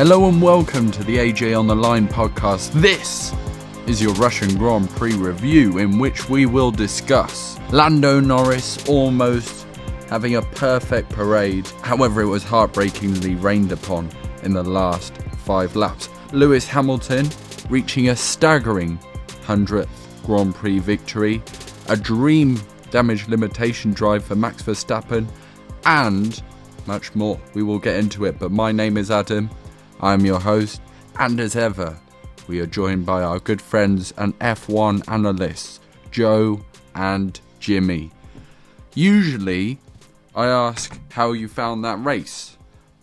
Hello and welcome to the AJ on the Line podcast. This is your Russian Grand Prix review, in which we will discuss Lando Norris almost having a perfect parade. However, it was heartbreakingly rained upon in the last five laps. Lewis Hamilton reaching a staggering 100th Grand Prix victory, a dream damage limitation drive for Max Verstappen, and much more. We will get into it, but my name is Adam. I'm your host, and as ever, we are joined by our good friends and F1 analysts, Joe and Jimmy. Usually, I ask how you found that race,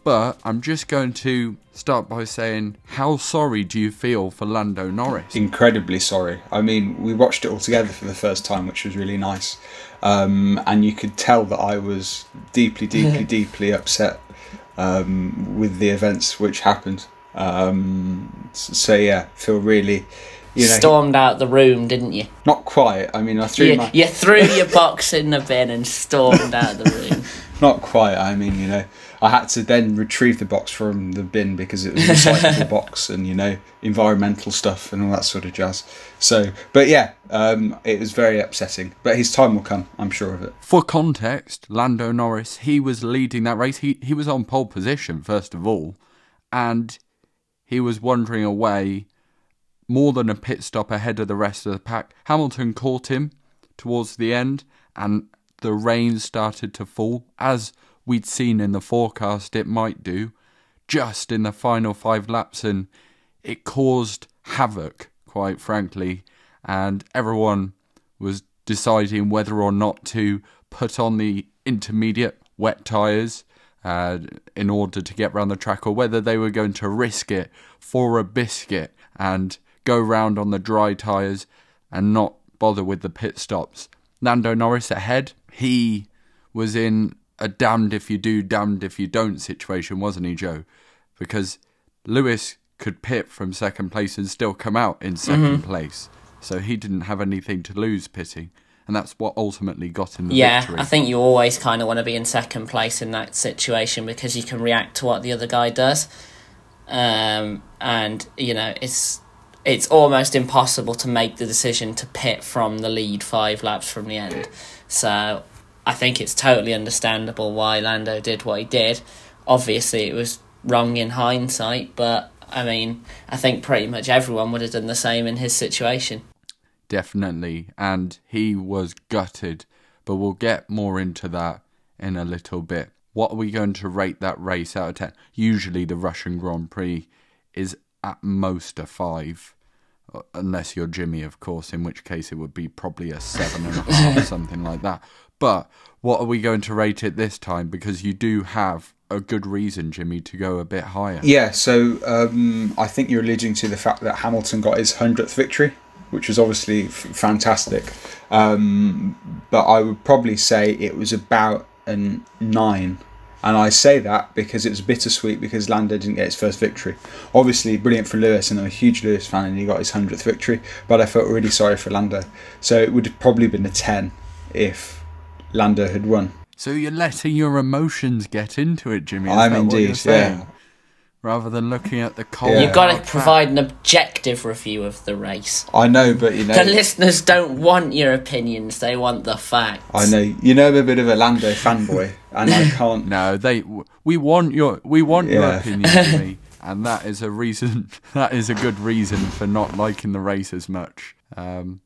but I'm just going to start by saying, how sorry do you feel for Lando Norris? incredibly sorry. I mean, we watched it all together for the first time, which was really nice. Um, and you could tell that I was deeply, deeply, deeply upset um, with the events which happened. Um, so yeah, feel really, you know, Stormed out the room, didn't you? not quite. I mean, I threw You, my you threw your box in the bin and stormed out of the room. not quite. I mean, you know, I had to then retrieve the box from the bin because it was a recyclable box and you know environmental stuff and all that sort of jazz. So, but yeah, um, it was very upsetting. But his time will come, I'm sure of it. For context, Lando Norris, he was leading that race. He he was on pole position first of all, and he was wandering away more than a pit stop ahead of the rest of the pack. Hamilton caught him towards the end, and the rain started to fall as we'd seen in the forecast it might do, just in the final five laps, and it caused havoc, quite frankly, and everyone was deciding whether or not to put on the intermediate wet tyres uh, in order to get round the track, or whether they were going to risk it for a biscuit and go round on the dry tyres and not bother with the pit stops. Lando Norris ahead, he was in a damned if you do, damned if you don't situation, wasn't he, Joe? Because Lewis could pit from second place and still come out in 2nd place. So he didn't have anything to lose pitting. And that's what ultimately got him the Yeah, victory. I think you always kind of want to be in second place in that situation because you can react to what the other guy does. Um, and you know, it's it's almost impossible to make the decision to pit from the lead five laps from the end. So I think it's totally understandable why Lando did what he did. Obviously, it was wrong in hindsight, but I mean, I think pretty much everyone would have done the same in his situation. Definitely. And he was gutted. But we'll get more into that in a little bit. What are we going to rate that race out of 10? Usually the Russian Grand Prix is at most a 5. uh, Unless you're Jimmy, of course, in which case it would be probably a seven and a half, something like that. But what are we going to rate it this time? Because you do have a good reason, Jimmy, to go a bit higher. Yeah, so um, I think you're alluding to the fact that Hamilton got his 100th victory, which was obviously f- fantastic. Um, but I would probably say it was about a nine. And I say that because it was bittersweet because Lando didn't get his first victory. Obviously, brilliant for Lewis, and I'm a huge Lewis fan, and he got his 100th victory. But I felt really sorry for Lando. So it would have probably been a 10 if Lando had won. So you're letting your emotions get into it, Jimmy. Is I'm that what you're indeed, saying? yeah. Rather than looking at the cold. Yeah. You've got to provide an objective review of the race. I know, but you know. The listeners don't want your opinions; they want the facts. I know you know I'm a bit of a Lando fanboy, and I can't. No, they. We want your. We want your opinion, Jimmy, and that is a reason. That is a good reason for not liking the race as much. Um,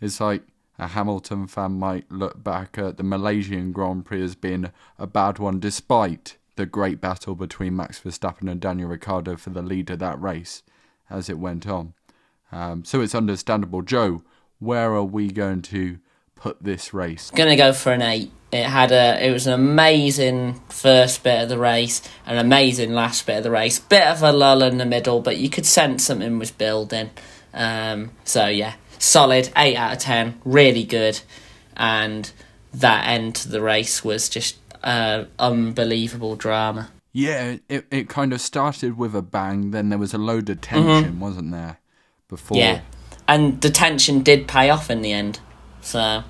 it's like a Hamilton fan might look back at the Malaysian Grand Prix as being a bad one, despite the great battle between Max Verstappen and Daniel Ricciardo for the lead of that race as it went on. Um, so it's understandable. Joe, where are we going to put this race? Gonna go for an eight. It had a. It was an amazing first bit of the race, an amazing last bit of the race. Bit of a lull in the middle, but you could sense something was building. Um, so yeah, solid eight out of ten. Really good, and that end to the race was just uh, unbelievable drama. Yeah, it it kind of started with a bang, then there was a load of tension, wasn't there? Before Yeah, and the tension did pay off in the end. So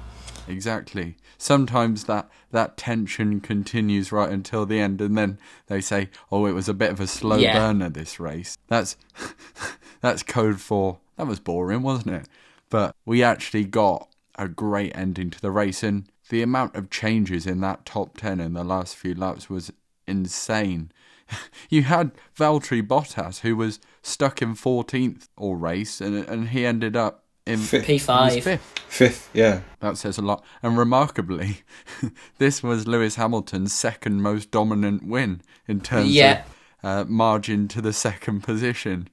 exactly. Sometimes that that tension continues right until the end, and then they say, "Oh, it was a bit of a slow Yeah. burner this race." That's that's code for that was boring, wasn't it? But we actually got a great ending to the race, and the amount of changes in that top ten in the last few laps was insane. You had Valtteri Bottas, who was stuck in 14th all race, and and he ended up in Fifth. P5. fifth. Fifth, yeah. That says a lot. And remarkably, this was Lewis Hamilton's second most dominant win in terms Yeah. of uh, margin to the second position.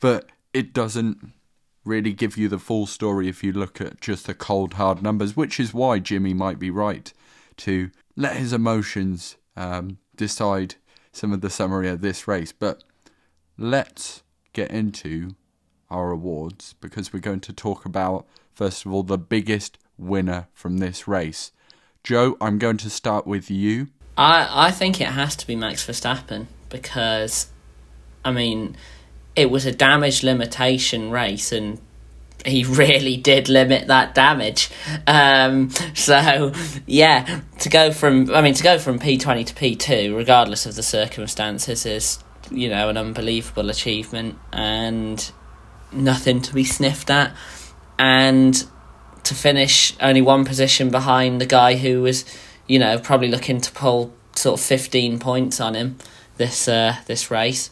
But it doesn't really give you the full story if you look at just the cold, hard numbers, which is why Jimmy might be right to let his emotions um, decide some of the summary of this race. But let's get into our awards because we're going to talk about, first of all, the biggest winner from this race. Joe, I'm going to start with you. I I think it has to be Max Verstappen because, I mean, it was a damage limitation race and he really did limit that damage. Um, so yeah, to go from I mean to go from P twenty to P two, regardless of the circumstances, is you know an unbelievable achievement and nothing to be sniffed at. And to finish only one position behind the guy who was, you know, probably looking to pull sort of fifteen points on him this uh, this race.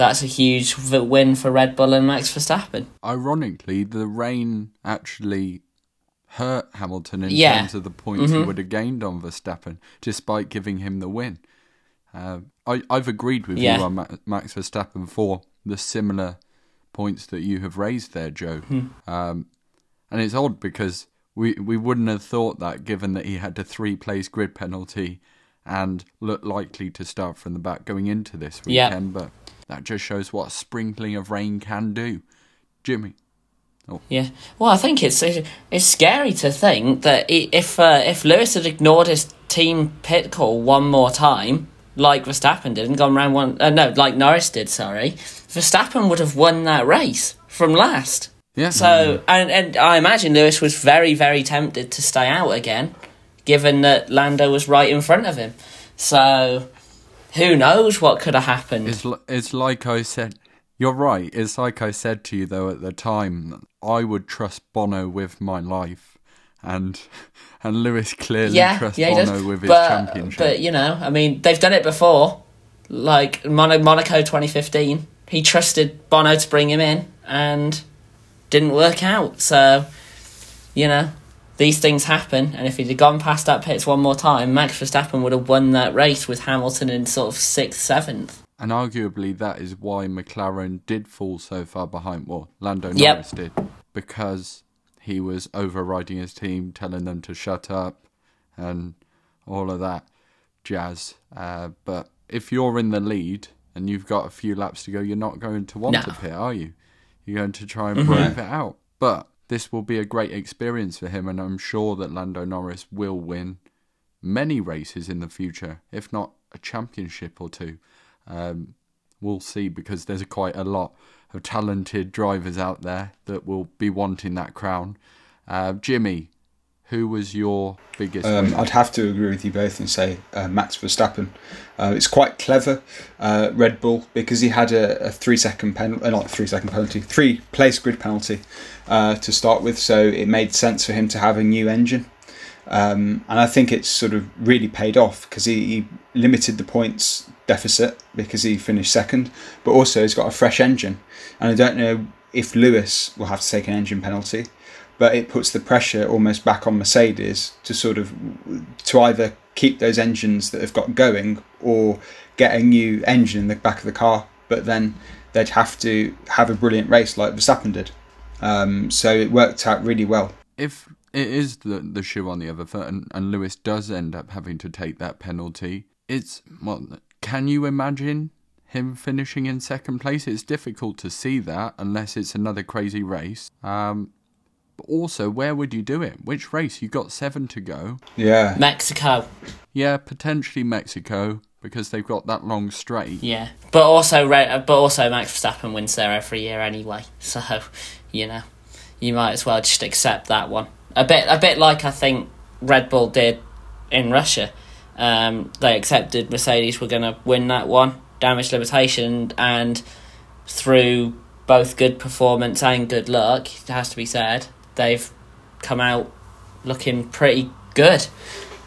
That's a huge win for Red Bull and Max Verstappen. Ironically, the rain actually hurt Hamilton in Yeah. terms of the points he would have gained on Verstappen, despite giving him the win. Uh, I, I've agreed with Yeah. you on Ma- Max Verstappen for the similar points that you have raised there, Joe. Um, and it's odd because we, we wouldn't have thought that given that he had a three place grid penalty and looked likely to start from the back going into this weekend, but that just shows what a sprinkling of rain can do. Jimmy. Yeah, well, I think it's it's scary to think that if uh, if Lewis had ignored his team pit call one more time, like Verstappen did, and gone round one, uh, no, like Norris did, sorry, Verstappen would have won that race from last. Yeah. So, and and I imagine Lewis was very very tempted to stay out again, given that Lando was right in front of him. So, who knows what could have happened? It's, it's like I said. You're right. It's like I said to you though at the time. I would trust Bono with my life, and and Lewis clearly yeah, trusts yeah, Bono does. with his but, championship. But you know, I mean, they've done it before, like Mon- Monaco 2015. He trusted Bono to bring him in, and didn't work out. So, you know, these things happen. And if he'd have gone past that pits one more time, Max Verstappen would have won that race with Hamilton in sort of sixth, seventh. And arguably, that is why McLaren did fall so far behind. Well, Lando Yep. Norris did because he was overriding his team, telling them to shut up, and all of that jazz. Uh, but if you're in the lead and you've got a few laps to go, you're not going to want No. to pit, are you? You're going to try and brave it out. But this will be a great experience for him, and I'm sure that Lando Norris will win many races in the future, if not a championship or two. Um, we'll see because there's quite a lot of talented drivers out there that will be wanting that crown. Uh, Jimmy, who was your biggest? Um. I'd have to agree with you both and say uh, Max Verstappen. Uh, it's quite clever, uh, Red Bull, because he had a, a three second penalty, uh, not three second penalty, three place grid penalty uh, to start with, so it made sense for him to have a new engine. Um, and I think it's sort of really paid off because he, he limited the points deficit because he finished second, but also he's got a fresh engine. And I don't know if Lewis will have to take an engine penalty, but it puts the pressure almost back on Mercedes to sort of to either keep those engines that have got going or get a new engine in the back of the car. But then they'd have to have a brilliant race like Verstappen did. Um, so it worked out really well. if it is the the shoe on the other foot, and, and Lewis does end up having to take that penalty, it's well. Can you imagine him finishing in second place? It's difficult to see that unless it's another crazy race. Um, but also, where would you do it? Which race? You got seven to go. Yeah. Mexico, Yeah, potentially Mexico because they've got that long straight. yeah, but also Re- but also Max Verstappen wins there every year anyway. So, you know, you might as well just accept that one. A bit, a bit like I think Red Bull did in Russia. Um, they accepted Mercedes were going to win that one, damage limitation, and through both good performance and good luck, it has to be said, they've come out looking pretty good.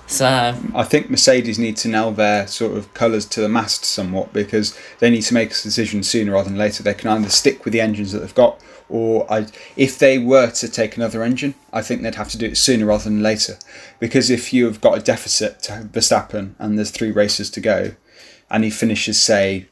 So I think Mercedes need to nail their sort of colours to the mast somewhat because they need to make a decision sooner rather than later. They can either stick with the engines that they've got, or I, if they were to take another engine, I think they'd have to do it sooner rather than later. Because if you've got a deficit to Verstappen and there's three races to go, and he finishes say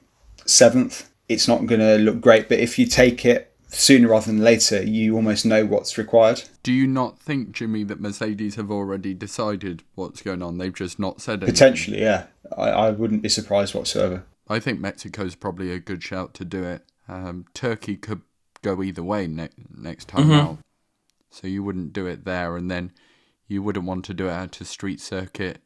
seventh, it's not going to look great. But if you take it sooner rather than later, you almost know what's required. Do you not think, Jimmy, that Mercedes have already decided what's going on? They've just not said anything. Potentially, yeah. I, I wouldn't be surprised whatsoever. I think Mexico's probably a good shout to do it. Um, Turkey could go either way ne- next time Mhm. out, so you wouldn't do it there, and then you wouldn't want to do it at a street circuit,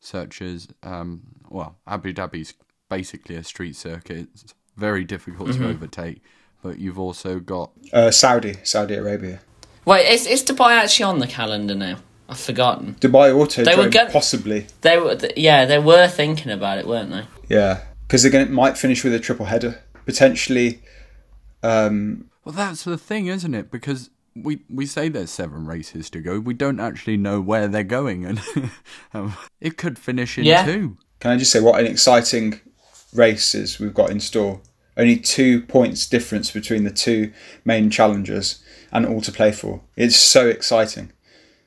such as um, well, Abu Dhabi's basically a street circuit. It's very difficult to overtake, but you've also got Uh, Saudi, Saudi Arabia. wait, is is Dubai actually on the calendar now? I've forgotten. Dubai Autodrome, They were go- possibly. They were, th- yeah, they were thinking about it, weren't they? Yeah, because they're might finish with a triple header potentially. Um, Well, that's the thing, isn't it? Because we we say there's seven races to go, we don't actually know where they're going, and um, it could finish in Yeah. two. can I just say what an exciting races we've got in store? Only two points difference between the two main challengers, and all to play for. It's so exciting,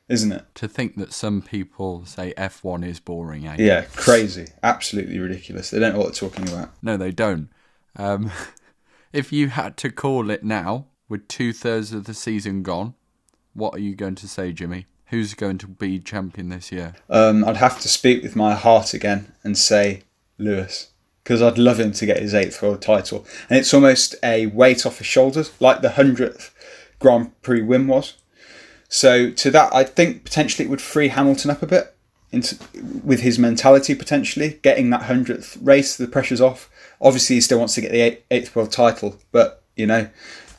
isn't it? To think that some people say F1 is boring, eh? Yeah, crazy, absolutely ridiculous. They don't know what they're talking about. No, they don't. Um, if you had to call it now, with two thirds of the season gone, what are you going to say, Jimmy? Who's going to be champion this year? Um, I'd have to speak with my heart again and say Lewis because I'd love him to get his eighth world title, and it's almost a weight off his shoulders, like the hundredth Grand Prix win was. So to that, I think potentially it would free Hamilton up a bit into with his mentality potentially getting that hundredth race. The pressure's off. Obviously, he still wants to get the eighth world title, but you know,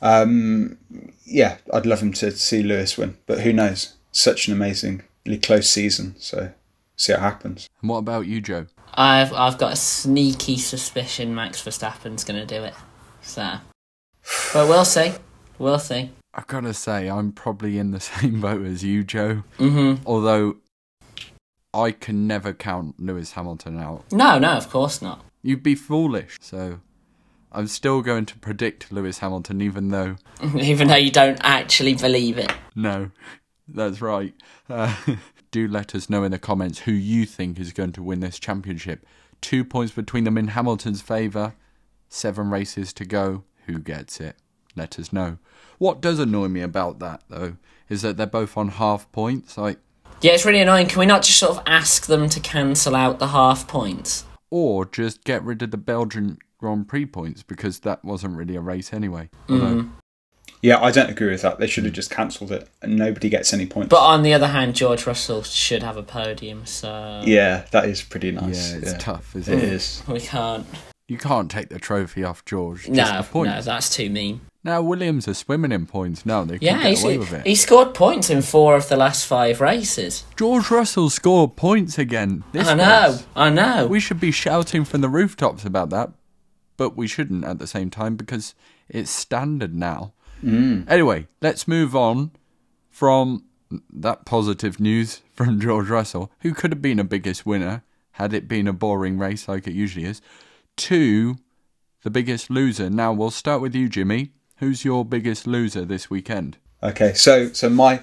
um, yeah, I'd love him to see Lewis win, but who knows? Such an amazingly close season, so see what happens. And what about you, Joe? I've I've got a sneaky suspicion Max Verstappen's going to do it. So, but we'll see. We'll see. I gotta say, I'm probably in the same boat as you, Joe. Mhm. Although I can never count Lewis Hamilton out. No, no, of course not. You'd be foolish. So I'm still going to predict Lewis Hamilton, even though Even though you don't actually believe it. no, that's right. Uh, do let us know in the comments who you think is going to win this championship. Two points between them in Hamilton's favour. Seven races to go. Who gets it? Let us know. What does annoy me about that, though, is that they're both on half points. Like, Yeah, it's really annoying. Can we not just sort of ask them to cancel out the half points? or just get rid of the Belgian Grand Prix points because that wasn't really a race anyway. Although, mm. Yeah, I don't agree with that. They should have hmm. just cancelled it, and nobody gets any points. But on the other hand, George Russell should have a podium, so yeah, that is pretty nice. yeah, it's tough, isn't It it? is. we can't. You can't take the trophy off George. Just No, the points. no, that's too mean. Now Williams are swimming in points. Now they can Yeah, get away with it. he scored points in four of the last five races. George Russell scored points again. This I know, race. I know. We should be shouting from the rooftops about that, but we shouldn't at the same time because it's standard now. Mm. Anyway, let's move on from that positive news from George Russell, who could have been a biggest winner had it been a boring race like it usually is, to the biggest loser. Now we'll start with you, Jimmy. Who's your biggest loser this weekend? Okay, so so my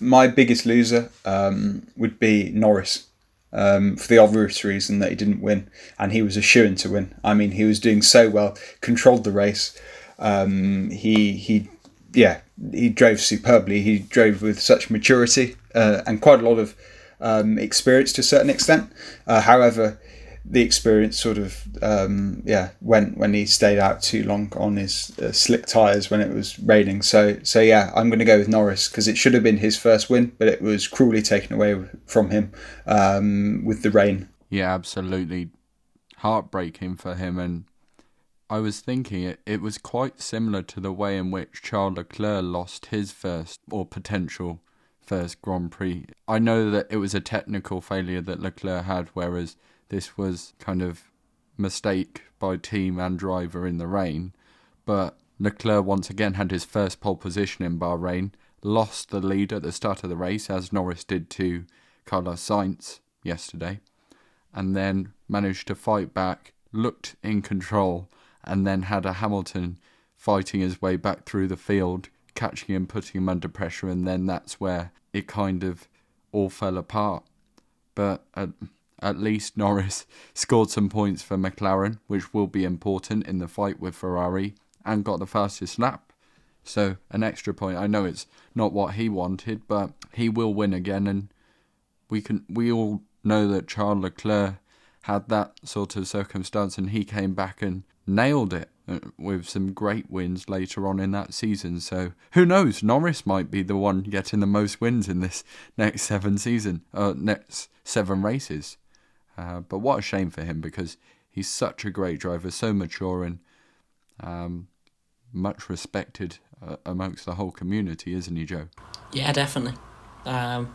my biggest loser um, would be Norris. Um, for the obvious reason that he didn't win, and he was a shoo to win. I mean, he was doing so well, controlled the race. Um, he he, yeah, he drove superbly. He drove with such maturity uh, and quite a lot of um, experience to a certain extent. Uh, however, the experience sort of um, yeah went when he stayed out too long on his uh, slick tires when it was raining. So so yeah, I'm going to go with Norris because it should have been his first win, but it was cruelly taken away from him um, with the rain. Yeah, absolutely heartbreaking for him. And I was thinking it, it was quite similar to the way in which Charles Leclerc lost his first or potential first Grand Prix. I know that it was a technical failure that Leclerc had, whereas this was kind of mistake by team and driver in the rain. But Leclerc once again had his first pole position in Bahrain, lost the lead at the start of the race, as Norris did to Carlos Sainz yesterday, and then managed to fight back, looked in control, and then had a Hamilton fighting his way back through the field, catching him, putting him under pressure, and then that's where it kind of all fell apart. But at, at least Norris scored some points for McLaren, which will be important in the fight with Ferrari, and got the fastest lap. So an extra point. I know it's not what he wanted, but he will win again, and we can. We all know that Charles Leclerc had that sort of circumstance, and he came back and nailed it uh, with some great wins later on in that season. So who knows? Norris might be the one getting the most wins in this next seven season, uh, next seven races. Uh, but what a shame for him because he's such a great driver, so mature and um, much respected uh, amongst the whole community, isn't he, Joe? Yeah, definitely. Um,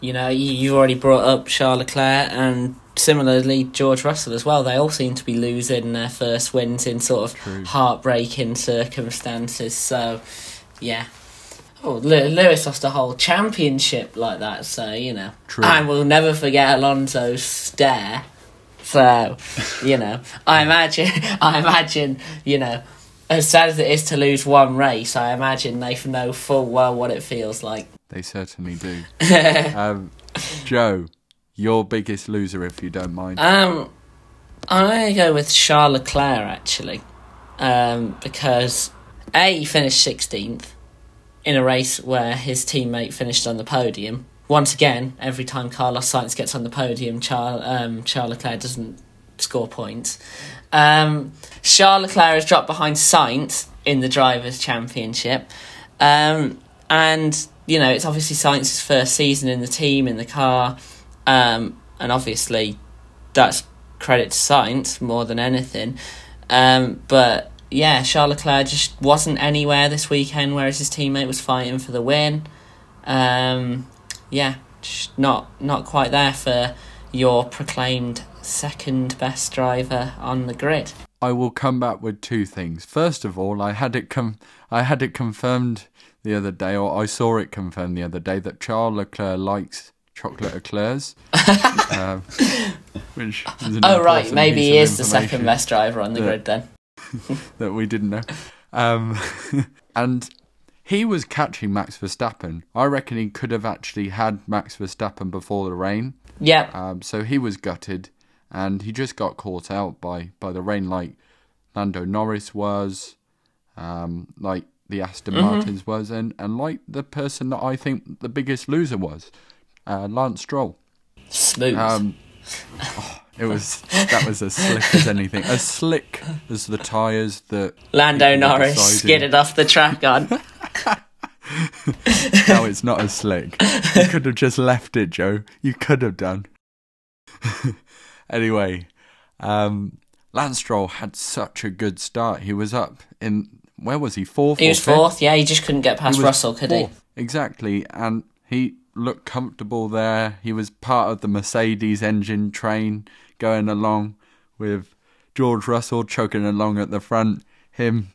you know, you, you already brought up Charles Leclerc and similarly George Russell as well. They all seem to be losing their first wins in sort of True. heartbreaking circumstances. So, yeah. Oh, Lewis lost a whole championship like that, so you know. True. And we'll never forget Alonso's stare. So, you know, I imagine, I imagine, you know, as sad as it is to lose one race, I imagine they know full well what it feels like. They certainly do. um, Joe, your biggest loser, if you don't mind. Um, I'm going to go with Charles Leclerc actually, um, because a he finished 16th in a race where his teammate finished on the podium. Once again, every time Carlos Sainz gets on the podium, Charles, um, Charles Leclerc doesn't score points. Um, Charles Leclerc has dropped behind Sainz in the Drivers' Championship. Um, and, you know, it's obviously Sainz's first season in the team, in the car. Um, and obviously, that's credit to Sainz more than anything. Um, but yeah, Charles Leclerc just wasn't anywhere this weekend, whereas his teammate was fighting for the win. Um, yeah, not not quite there for your proclaimed second best driver on the grid. I will come back with two things. First of all, I had it com- I had it confirmed the other day, or I saw it confirmed the other day that Charles Leclerc likes chocolate eclairs. um, which Oh right, maybe he is the second best driver on the Yeah. grid then. that we didn't know. Um, and he was catching Max Verstappen. I reckon he could have actually had Max Verstappen before the rain. Yep. Um, so he was gutted, and he just got caught out by, by the rain, like Lando Norris was, um, like the Aston Mm-hmm. Martins was, and, and like the person that I think the biggest loser was, uh, Lance Stroll. Smooth. Um, oh, it was that was as slick as anything, as slick as the tyres that Lando Norris skidded off the track on. No, it's not as slick. You could have just left it, Joe. You could have done. anyway, um, Lance Stroll had such a good start. He was up in where was he? Fourth. he was fifth? fourth, yeah, he just couldn't get past Russell, could he? Exactly, and he looked comfortable there. He was part of the Mercedes engine train going along with George Russell choking along at the front, him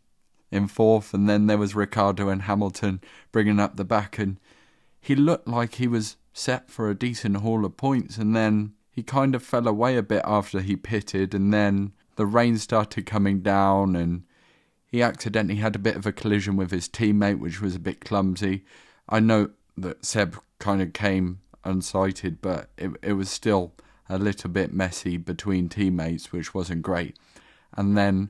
in fourth, and then there was Ricciardo and Hamilton bringing up the back, and he looked like he was set for a decent haul of points, and then he kind of fell away a bit after he pitted, and then the rain started coming down, and he accidentally had a bit of a collision with his teammate, which was a bit clumsy. I know that Seb kind of came unsighted, but it it was still a little bit messy between teammates, which wasn't great. And then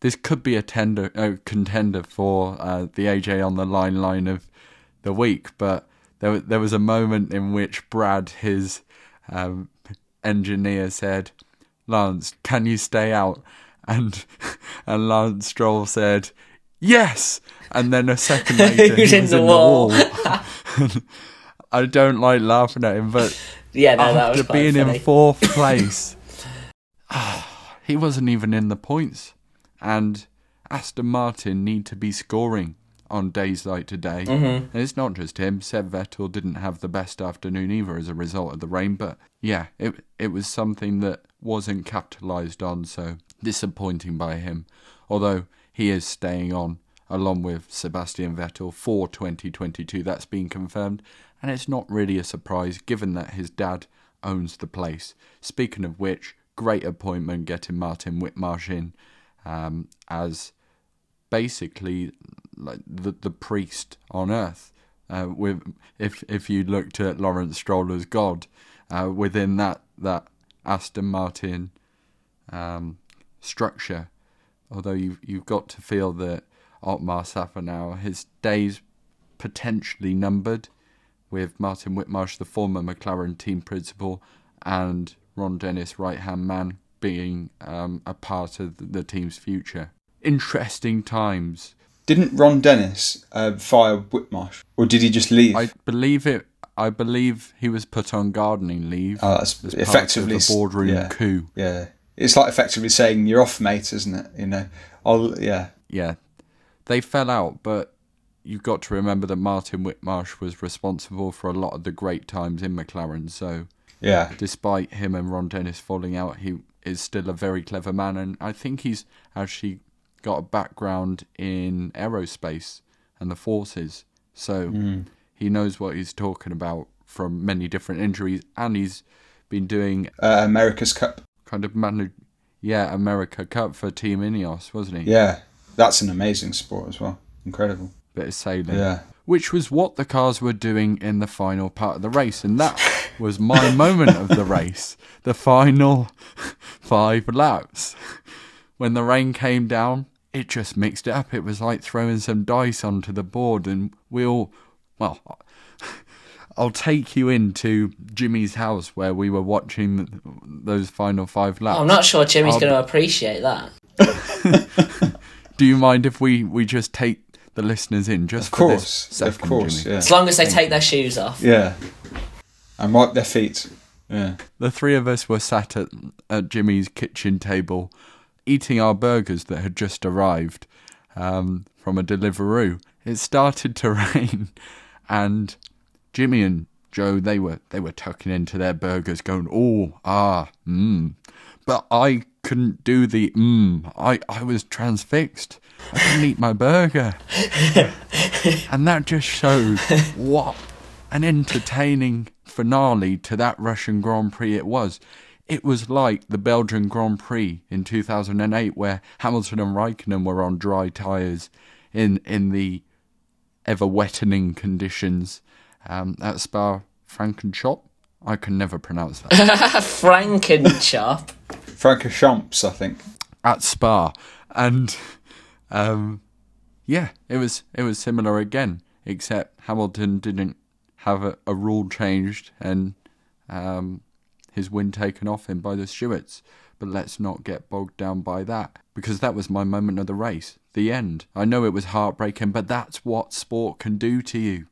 this could be a tender uh, contender for uh, the AJ on the line line of the week, but there there was a moment in which Brad, his um, engineer, said, "Lance, can you stay out?" And and Lance Stroll said, "Yes." And then a second later, He was in the wall. the wall. I don't like laughing at him, but Yeah, no, that was after being funny. in fourth place, he wasn't even in the points. And Aston Martin need to be scoring. on days like today. Mhm. And it's not just him. Seb Vettel didn't have the best afternoon either as a result of the rain. But yeah, it it was something that wasn't capitalised on. So disappointing by him. Although he is staying on along with Sebastian Vettel for 2022. That's been confirmed, and it's not really a surprise given that his dad owns the place. Speaking of which, great appointment getting Martin Whitmarsh in um, as basically like the the priest on earth. Uh, with if if you looked at Lawrence Stroll as God, uh, within that that Aston Martin um, structure, although you've you've got to feel that Otmar Szafnauer his days potentially numbered, with Martin Whitmarsh, the former McLaren team principal, and Ron Dennis, right hand man, being um, a part of the team's future. Interesting times. Didn't Ron Dennis uh, fire Whitmarsh, or did he just leave? I believe it. I believe he was put on gardening leave. Oh, that's as effectively part of the boardroom yeah. coup. Yeah, it's like effectively saying you're off, mate, isn't it? You know, I'll yeah, Yeah, they fell out, but you've got to remember that Martin Whitmarsh was responsible for a lot of the great times in McLaren. So, yeah, despite him and Ron Dennis falling out, he is still a very clever man, and I think he's actually got a background in aerospace and the forces, so he knows what he's talking about from many different injuries, and he's been doing uh, America's Cup. Kind of manage, yeah, America Cup for Team Ineos, wasn't he? Yeah, that's an amazing sport as well. Incredible. Bit of sailing. Yeah. which was what the cars were doing in the final part of the race, and that was my moment of the race. The final five laps. When the rain came down, it just mixed it up. It was like throwing some dice onto the board, and we all, well, I'll take you into Jimmy's house where we were watching those final five laps. I'm not sure Jimmy's I'll- going to appreciate that. Do you mind if we, we just take the listeners in just Of for course, this second, of course, Jimmy? yeah, As long as they take their shoes off. yeah, and wipe their feet. Yeah, The three of us were sat at, at Jimmy's kitchen table eating our burgers that had just arrived um, from a Deliveroo. It started to rain, and Jimmy and Joe they were they were tucking into their burgers, going, "Oh, ah, mmm." But I couldn't do the mmm. I I was transfixed. I couldn't eat my burger, and that just shows what an entertaining finale to that Russian Grand Prix it was. It was like the Belgian Grand Prix in 2008, where Hamilton and Raikkonen were on dry tyres in in the ever wettening conditions um, at Spa Frankenshop. I can never pronounce that. Frankenchop. Francorchamps, I think. at Spa, and um, yeah, it was it was similar again, except Hamilton didn't have a, a rule changed and um, his win taken off him by the stewards. But let's not get bogged down by that because that was my moment of the race, the end. I know it was heartbreaking, but that's what sport can do to you.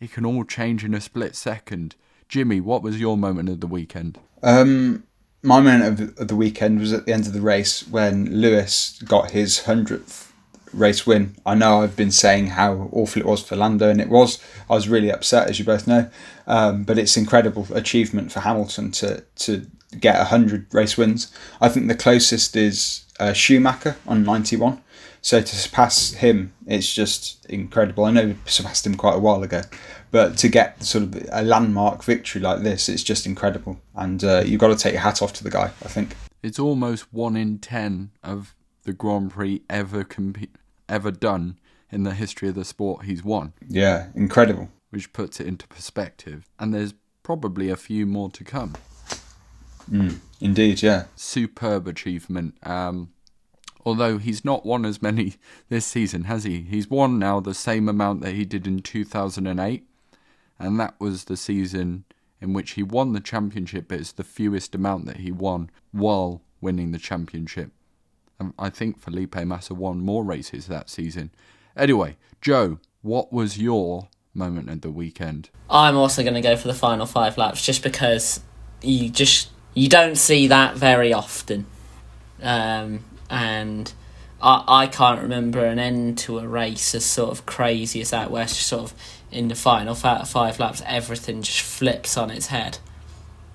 It can all change in a split second. Jimmy, what was your moment of the weekend? Um, my moment of, of the weekend was at the end of the race when Lewis got his hundredth race win. I know I've been saying how awful it was for Lando, and it was. I was really upset, as you both know. Um, but it's incredible achievement for Hamilton to to get hundred race wins. I think the closest is uh, Schumacher on ninety one. So to surpass him, it's just incredible. I know we surpassed him quite a while ago, but to get sort of a landmark victory like this, it's just incredible. And uh, you've got to take your hat off to the guy. I think. It's almost one in ten of the Grand Prix ever comp- ever done in the history of the sport he's won, Yeah, incredible. which puts it into perspective. And there's probably a few more to come. Indeed, yeah. Superb achievement. Um, although he's not won as many this season, has he? He's won now the same amount that he did in 2008, and that was the season in which he won the championship, but it's the fewest amount that he won while winning the championship. Um, I think Felipe Massa won more races that season. Anyway, Joe, what was your moment of the weekend? I'm also going to go for the final five laps just because you just you don't see that very often, um, and I, I can't remember an end to a race as sort of crazy as that, where sort of in the final five laps, everything just flips on its head.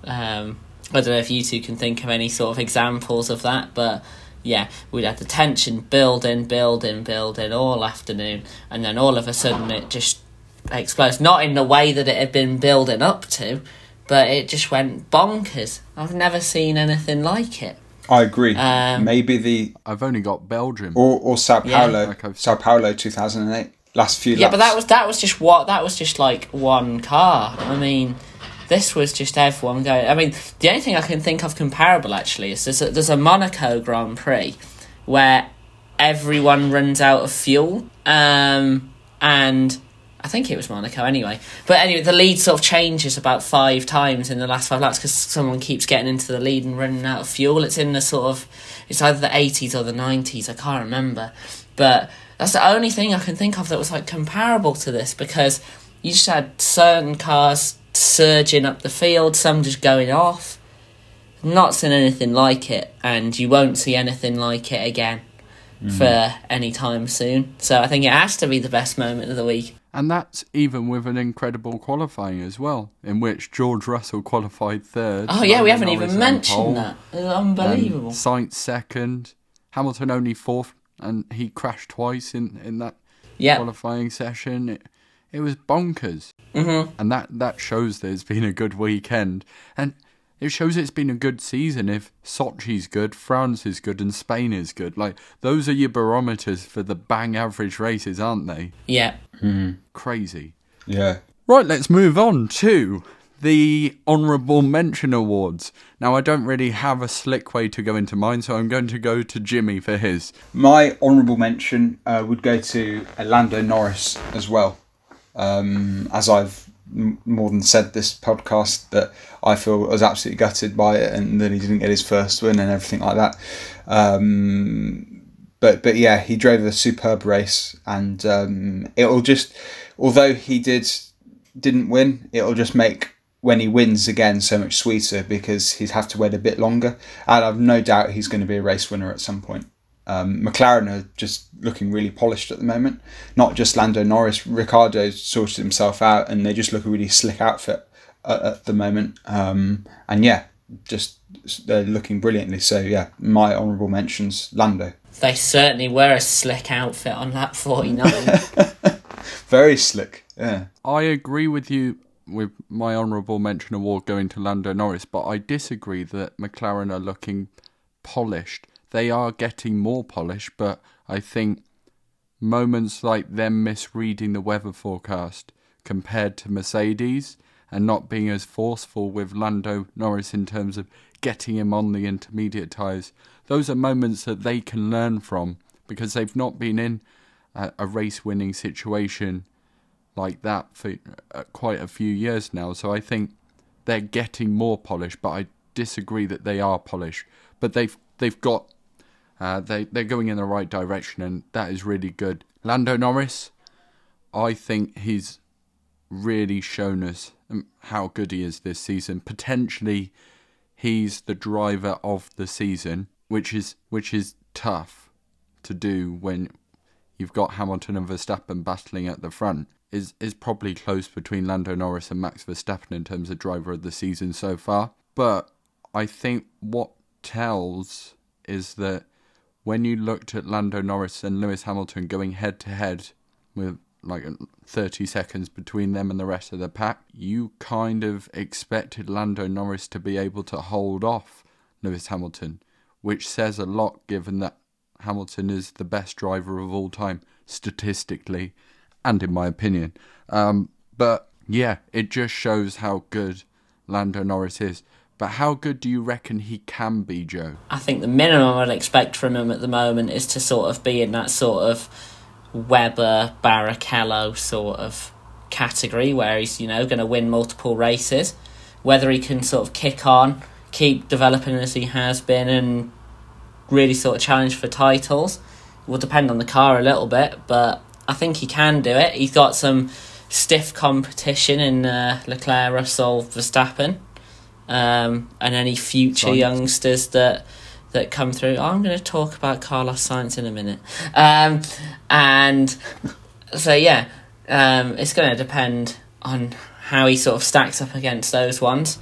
Um, I don't know if you two can think of any sort of examples of that, but yeah, we'd had the tension building, building, building all afternoon, and then all of a sudden it just explodes. Not in the way that it had been building up to, but it just went bonkers. I've never seen anything like it. I agree. Um, Maybe the I've only got Belgium. or or Sao Yeah. Paulo, Like Sao Paulo, two thousand and eight. Last few. Yeah, but that was that was just what that was just like one car. I mean, this was just everyone going. I mean, the only thing I can think of comparable actually is there's a, there's a Monaco Grand Prix where everyone runs out of fuel, um, and I think it was Monaco anyway. But anyway, the lead sort of changes about five times in the last five laps because someone keeps getting into the lead and running out of fuel. It's in the sort of it's either the eighties or the nineties. I can't remember, but that's the only thing I can think of that was like comparable to this because you just had certain cars surging up the field, some just going off. Not seen anything like it, and you won't see anything like it again mm-hmm. for any time soon. So I think it has to be the best moment of the week. And that's even with an incredible qualifying as well, in which George Russell qualified third. Oh yeah, we haven't Norris even mentioned pole, that. It's unbelievable. Sainz second, Hamilton only fourth, and he crashed twice in, in that yeah, qualifying session. It, it was bonkers. hmm And that, that shows it's been a good weekend. And it shows it's been a good season if Sochi's good, France is good, and Spain is good. Like, those are your barometers for the bang average races, aren't they? yeah. Crazy. yeah. Right, let's move on to the Honourable Mention Awards. Now, I don't really have a slick way to go into mine, so I'm going to go to Jimmy for his. My honourable mention uh, would go to Lando Norris as well. Um, as I've m- more than said this podcast that I feel was absolutely gutted by it and that he didn't get his first win and everything like that. Um, but but yeah, he drove a superb race and um, it'll just although he did didn't win, it'll just make when he wins again so much sweeter because he'd have to wait a bit longer. And I've no doubt he's going to be a race winner at some point. Um, McLaren are just looking really polished at the moment. Not just Lando Norris, Ricciardo sorted himself out, and they just look a really slick outfit at, at the moment. Um, and yeah, just they're looking brilliantly. So yeah, my honourable mentions: Lando, They certainly were a slick outfit on lap 49. very slick. Yeah, I agree with you with my honourable mention award going to Lando Norris, but I disagree that McLaren are looking polished. They are getting more polished, but I think moments like them misreading the weather forecast compared to Mercedes and not being as forceful with Lando Norris in terms of getting him on the intermediate tyres, those are moments that they can learn from because they've not been in a, a race winning situation like that for uh, quite a few years now. So I think they're getting more polished, but I disagree that they are polished. But they've they've got uh, they they're going in the right direction, and that is really good. Lando Norris, I think he's really shown us um, how good he is this season. Potentially, he's the driver of the season, which is which is tough to do when you've got Hamilton and Verstappen battling at the front. Is is probably close between Lando Norris and Max Verstappen in terms of driver of the season so far. But I think what tells is that when you looked at Lando Norris and Lewis Hamilton going head to head with like 30 seconds between them and the rest of the pack, you kind of expected Lando Norris to be able to hold off Lewis Hamilton, which says a lot given that Hamilton is the best driver of all time, statistically and in my opinion. Um, but yeah, it just shows how good Lando Norris is. But how good do you reckon he can be, Joe? I think the minimum I'd expect from him at the moment is to sort of be in that sort of Webber, Barrichello sort of category where he's, you know, going to win multiple races. Whether he can sort of kick on, keep developing as he has been, and really sort of challenge for titles will depend on the car a little bit, but I think he can do it. He's got some stiff competition in uh, Leclerc, Russell, Verstappen, um, and any future Sainz. youngsters that that come through. I'm going to talk about Carlos Sainz in a minute. Um, and so, yeah, um, it's going to depend on how he sort of stacks up against those ones.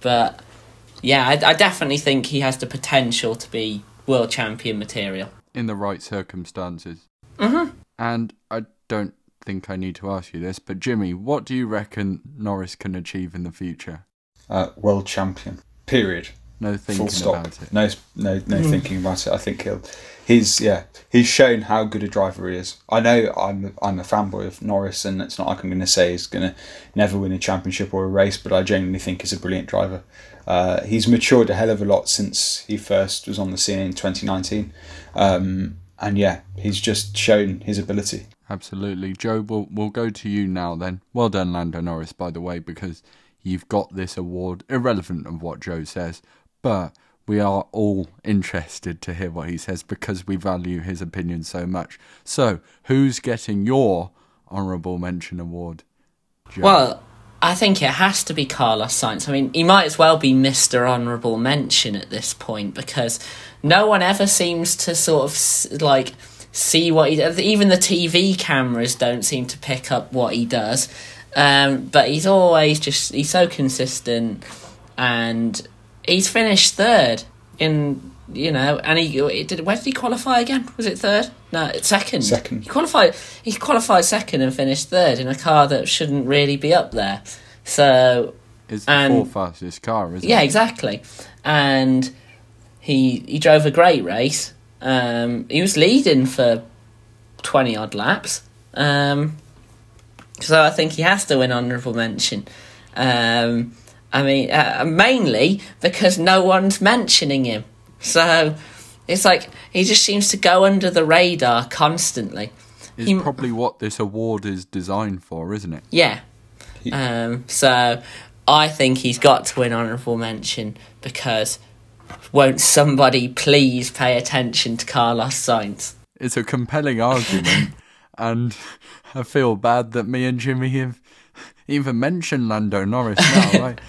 But yeah, I, I definitely think he has the potential to be world champion material. in the right circumstances. Mm-hmm. And I don't think I need to ask you this, but Jimmy, what do you reckon Norris can achieve in the future? Uh, world champion. Period. No thinking Full stop. about it. No, no, no Mm. thinking about it. I think he'll. He's yeah. He's shown how good a driver he is. I know I'm I'm a fanboy of Norris, and it's not like I'm going to say he's going to never win a championship or a race, but I genuinely think he's a brilliant driver. Uh, he's matured a hell of a lot since he first was on the scene in 2019, um, and yeah, he's just shown his ability. Absolutely. Joe, we'll, we'll go to you now then. Well done, Lando Norris, by the way, because you've got this award, irrelevant of what Joe says, but we are all interested to hear what he says because we value his opinion so much. So, who's getting your honourable mention award? Joe? Well, I think it has to be Carlos Sainz. I mean, he might as well be Mr. Honourable Mention at this point because no one ever seems to sort of like see what he does. Even the TV cameras don't seem to pick up what he does. Um, but he's always just, he's so consistent and he's finished third in, you know, and he, he did, where did he qualify again? Was it third? No, it's second. Second. He qualified. He qualified second and finished third in a car that shouldn't really be up there. So it's the and- fourth fastest car, isn't yeah, it? Yeah, exactly. And he he drove a great race. Um, he was leading for twenty odd laps. Um, so I think he has to win honourable mention. Um, I mean, uh, mainly because no one's mentioning him. So it's like he just seems to go under the radar constantly. It's He- probably what this award is designed for, isn't it? Yeah. Um, so I think he's got to win honourable mention because won't somebody please pay attention to Carlos Sainz? It's a compelling argument, and I feel bad that me and Jimmy have even mentioned Lando Norris now, right?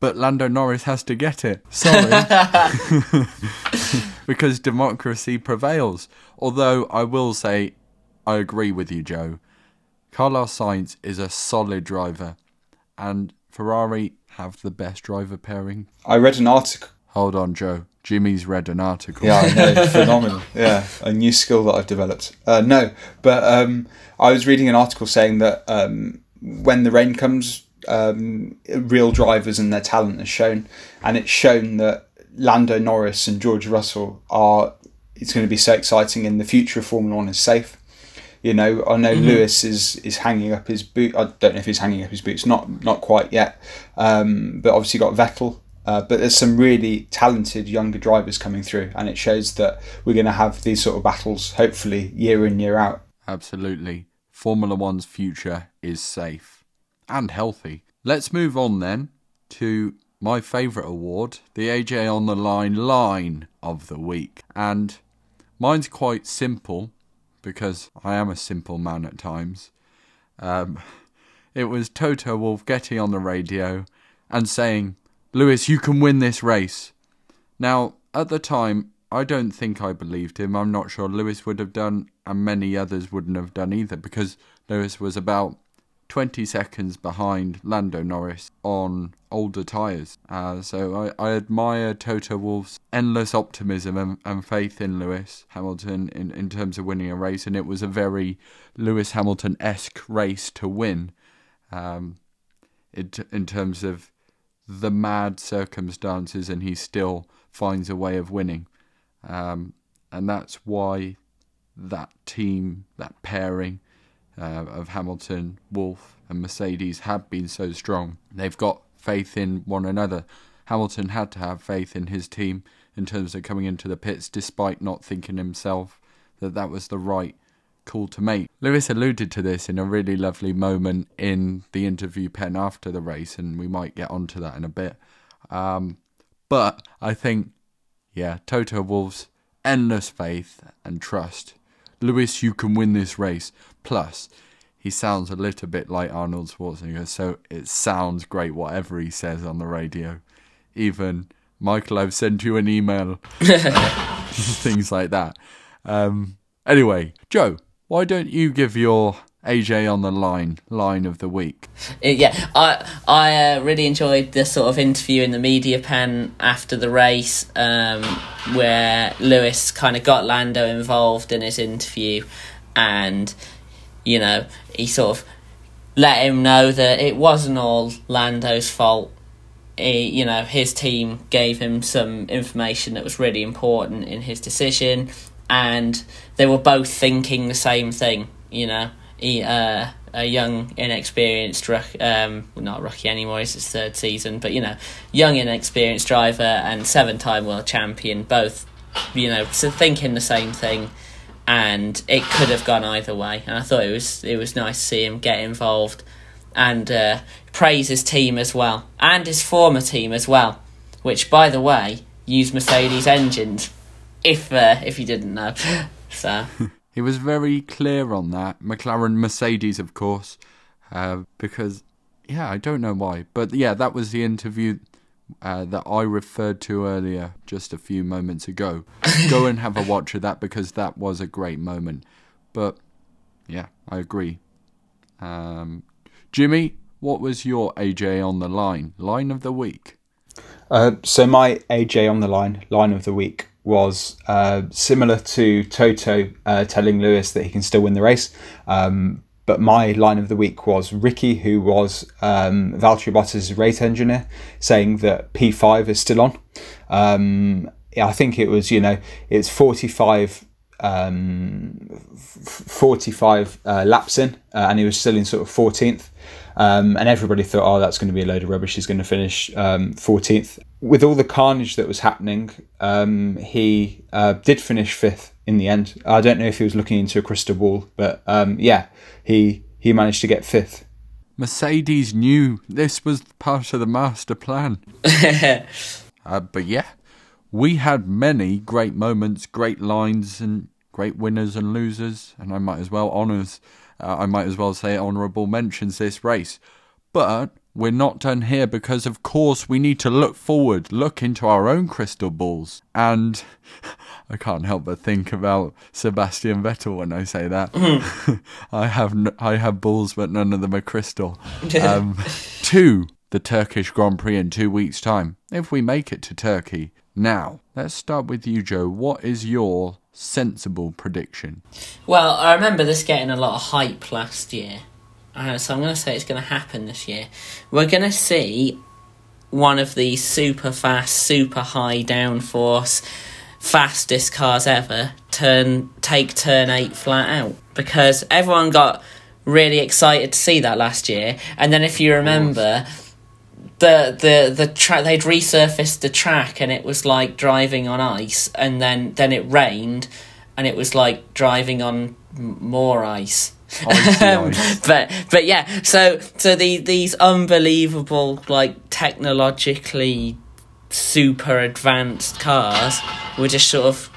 but Lando Norris has to get it. Sorry. because democracy prevails. Although I will say, I agree with you, Joe. Carlos Sainz is a solid driver, and Ferrari have the best driver pairing. I read an article. Hold on, Joe. Jimmy's read an article. Yeah, I know, phenomenal. Yeah, a new skill that I've developed. Uh, no, but um, I was reading an article saying that um, when the rain comes, um, real drivers and their talent is shown, and it's shown that Lando Norris and George Russell are. It's going to be so exciting, and the future of Formula One is safe. You know, I know Lewis is is hanging up his boot. I don't know if he's hanging up his boots. Not not quite yet. Um, but obviously got Vettel. Uh, but there's some really talented younger drivers coming through, and it shows that we're going to have these sort of battles, hopefully year in year out. Absolutely. Formula One's future is safe and healthy. Let's move on then to my favourite award, the AJ on the Line line of the week. And mine's quite simple because I am a simple man at times. Um, it was Toto Wolff getting on the radio and saying, Lewis, you can win this race. Now, at the time, I don't think I believed him. I'm not sure Lewis would have done, and many others wouldn't have done either, because Lewis was about 20 seconds behind Lando Norris on older tyres. Uh, so I, I admire Toto Wolff's endless optimism and, and faith in Lewis Hamilton in, in terms of winning a race, and it was a very Lewis Hamilton esque race to win. Um, in terms of the mad circumstances, and he still finds a way of winning. Um, and that's why that team, that pairing uh, of Hamilton, Wolff, and Mercedes have been so strong. They've got faith in one another. Hamilton had to have faith in his team in terms of coming into the pits, despite not thinking himself that that was the right call to make. Lewis alluded to this in a really lovely moment in the interview pen after the race, and we might get onto that in a bit. Um, but I think, yeah, Toto Wolff's endless faith and trust. Lewis, you can win this race. Plus, he sounds a little bit like Arnold Schwarzenegger, so it sounds great whatever he says on the radio. Even Michael, I've sent you an email. Things like that. Um, anyway, Joe, why don't you give your AJ on the line line of the week? Uh, yeah, I I uh, really enjoyed the sort of interview in the media pen after the race, um, where Lewis kind of got Lando involved in his interview, and you know he sort of let him know that it wasn't all Lando's fault. He, you know, his team gave him some information that was really important in his decision, and they were both thinking the same thing. You know, he, uh, a young, inexperienced, um, not rookie anymore, it's his third season, but you know, young, inexperienced driver and seven-time world champion, both, you know, so thinking the same thing and it could have gone either way. And I thought it was it was nice to see him get involved and uh, praise his team as well and his former team as well, which by the way use Mercedes engines. If uh, if you didn't know, so he was very clear on that. McLaren, Mercedes, of course, uh, because yeah, I don't know why, but yeah, that was the interview uh, that I referred to earlier just a few moments ago. Go and have a watch of that because that was a great moment. But yeah, I agree. Um, Jimmy, what was your AJ on the line? Line of the week? Uh, so my AJ on the line, line of the week, was uh, similar to Toto uh, telling Lewis that he can still win the race. Um, but my line of the week was Ricky, who was um, Valtteri Bottas' race engineer, saying that P5 is still on. Um, I think it was, you know, it's 45, um, 45 uh, laps in, uh, and he was still in sort of 14th. Um, and everybody thought, oh, that's going to be a load of rubbish. He's going to finish um, 14th. With all the carnage that was happening, um, he uh, did finish fifth in the end. I don't know if he was looking into a crystal ball, but um, yeah, he he managed to get fifth. Mercedes knew this was part of the master plan. uh, but yeah, we had many great moments, great lines, and great winners and losers, and I might as well honours uh, I might as well say honourable mentions this race. But we're not done here because, of course, we need to look forward, look into our own crystal balls. And I can't help but think about Sebastian Vettel when I say that. Mm. I have n- I have balls, but none of them are crystal. Um, to the Turkish Grand Prix in two weeks' time, if we make it to Turkey. Now, let's start with you, Joe. What is your sensible prediction? Well, I remember this getting a lot of hype last year. Uh, so I'm going to say it's going to happen this year. We're going to see one of these super fast, super high downforce, fastest cars ever turn take turn eight flat out because everyone got really excited to see that last year. And then if you remember, the the the track they'd resurfaced the track and it was like driving on ice and then then it rained and it was like driving on more ice um, but but yeah so so the these unbelievable like technologically super advanced cars were just sort of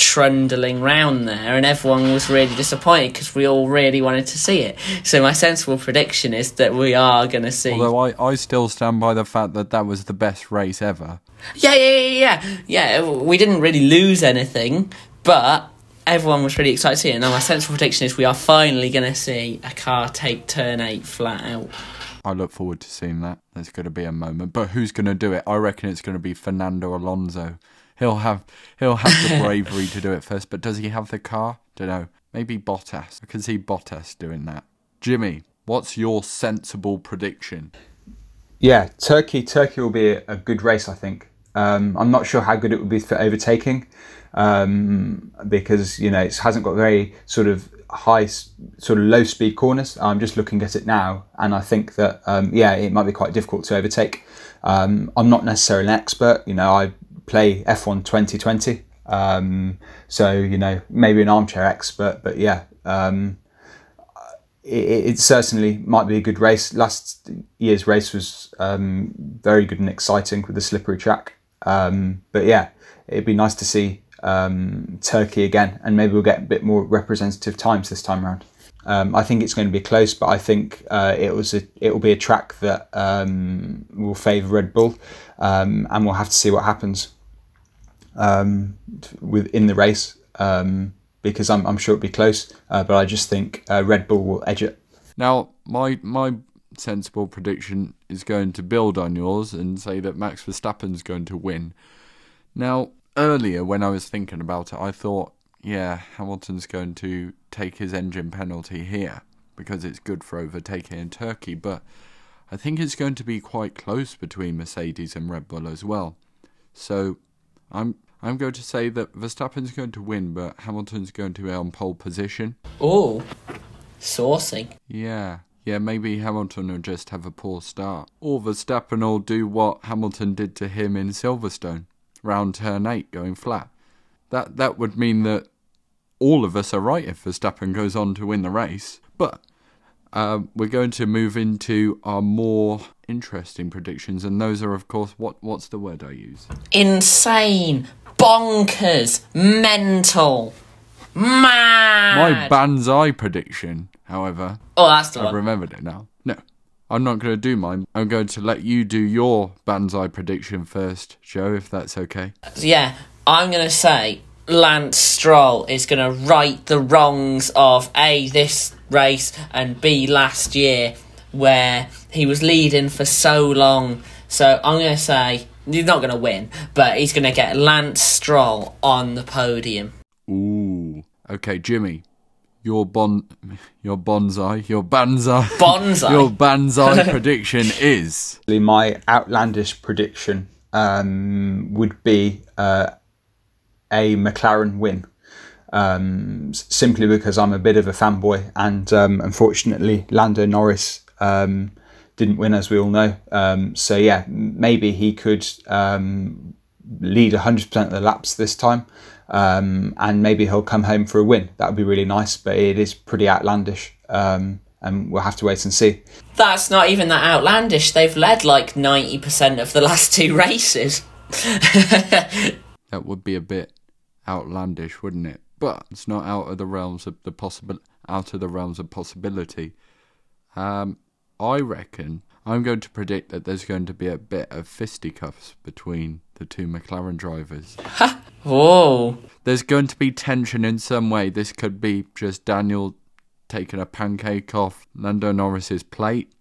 trundling round there, and everyone was really disappointed because we all really wanted to see it. So my sensible prediction is that we are going to see. Although I, I still stand by the fact that that was the best race ever. Yeah, yeah, yeah, yeah. Yeah, we didn't really lose anything, but everyone was really excited to see it. Now my sensible prediction is we are finally going to see a car take turn eight flat out. I look forward to seeing that. There's going to be a moment, but who's going to do it? I reckon it's going to be Fernando Alonso he'll have he'll have the bravery to do it first. But does he have the car? Don't know. Maybe Bottas. I can see Bottas doing that. Jimmy, what's your sensible prediction? Yeah, Turkey. Turkey will be a, good race. I think. Um, I'm not sure how good it would be for overtaking um, because you know it hasn't got very sort of high, sort of low speed corners. I'm just looking at it now, and I think that um, yeah, it might be quite difficult to overtake. Um, I'm not necessarily an expert. You know, I play F1 2020. Um, so you know maybe an armchair expert, but yeah, um, it, it, certainly might be a good race. Last year's race was um, very good and exciting with the slippery track. Um, but yeah, it'd be nice to see um, Turkey again, and maybe we'll get a bit more representative times this time around. Um, I think it's going to be close, but I think uh, it was a, it will be a track that um, will favour Red Bull, um, and we'll have to see what happens um, within the race um, because I'm, I'm sure it'll be close. Uh, but I just think uh, Red Bull will edge it. Now, my my sensible prediction is going to build on yours and say that Max Verstappen's going to win. Now, earlier when I was thinking about it, I thought, yeah, Hamilton's going to take his engine penalty here because it's good for overtaking in Turkey, but I think it's going to be quite close between Mercedes and Red Bull as well. So, I'm I'm going to say that Verstappen's going to win, but Hamilton's going to be on pole position. Oh, saucy. Yeah, yeah, maybe Hamilton will just have a poor start. Or Verstappen will do what Hamilton did to him in Silverstone, round turn 8 going flat. That that would mean that all of us are right if Verstappen goes on to win the race. But uh, we're going to move into our more interesting predictions, and those are, of course, what what's the word I use? Insane, bonkers, mental, mad. My banzai prediction, however, oh, that's the I've one. remembered it now. I'm not going to do mine. I'm going to let you do your banzai prediction first, Joe, if that's okay. yeah, I'm gonna say Lance Stroll is gonna right the wrongs of a this race and b last year, where he was leading for so long. So I'm gonna say he's not gonna win, but he's gonna get Lance Stroll on the podium. Ooh. Okay, Jimmy. Your bon, your bonsai, your banzai, Bonsai. your banzai prediction is My outlandish prediction um, would be uh, a McLaren win. Um, simply because I'm a bit of a fanboy, and um, unfortunately, Lando Norris um, didn't win, as we all know. Um, so yeah, maybe he could um, lead 100% of the laps this time, um, and maybe he'll come home for a win. That would be really nice, but it is pretty outlandish, um, and we'll have to wait and see. That's not even that outlandish. They've led like 90% of the last two races. that would be a bit outlandish, wouldn't it? But it's not out of the realms of the possible out of the realms of possibility. Um, I reckon I'm going to predict that there's going to be a bit of fisticuffs between the two McLaren drivers. Whoa. There's going to be tension in some way. This could be just Daniel taking a pancake off Lando Norris's plate.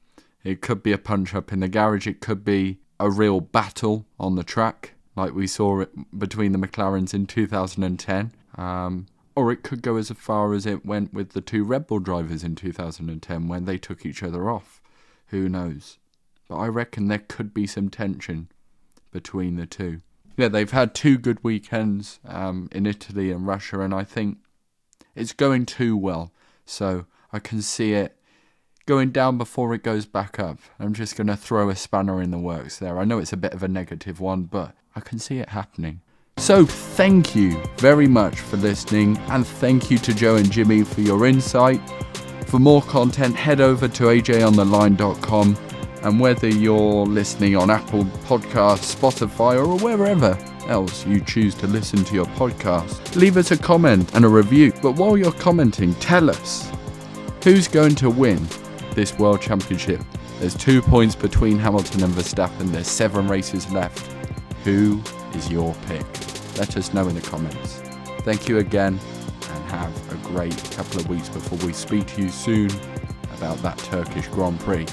It could be a punch up in the garage. It could be a real battle on the track, like we saw it between the McLarens in 2010. Um, or it could go as far as it went with the two Red Bull drivers in 2010 when they took each other off. Who knows? But I reckon there could be some tension between the two. Yeah, they've had two good weekends um, in Italy and Russia, and I think it's going too well. So I can see it going down before it goes back up. I'm just going to throw a spanner in the works there. I know it's a bit of a negative one, but I can see it happening. So thank you very much for listening, and thank you to Joe and Jimmy for your insight. For more content, head over to ajontheline.com. And whether you're listening on Apple Podcasts, Spotify, or wherever else you choose to listen to your podcast, leave us a comment and a review. But while you're commenting, tell us who's going to win this World Championship. There's two points between Hamilton and Verstappen, there's seven races left. Who is your pick? Let us know in the comments. Thank you again, and have a great couple of weeks before we speak to you soon about that Turkish Grand Prix.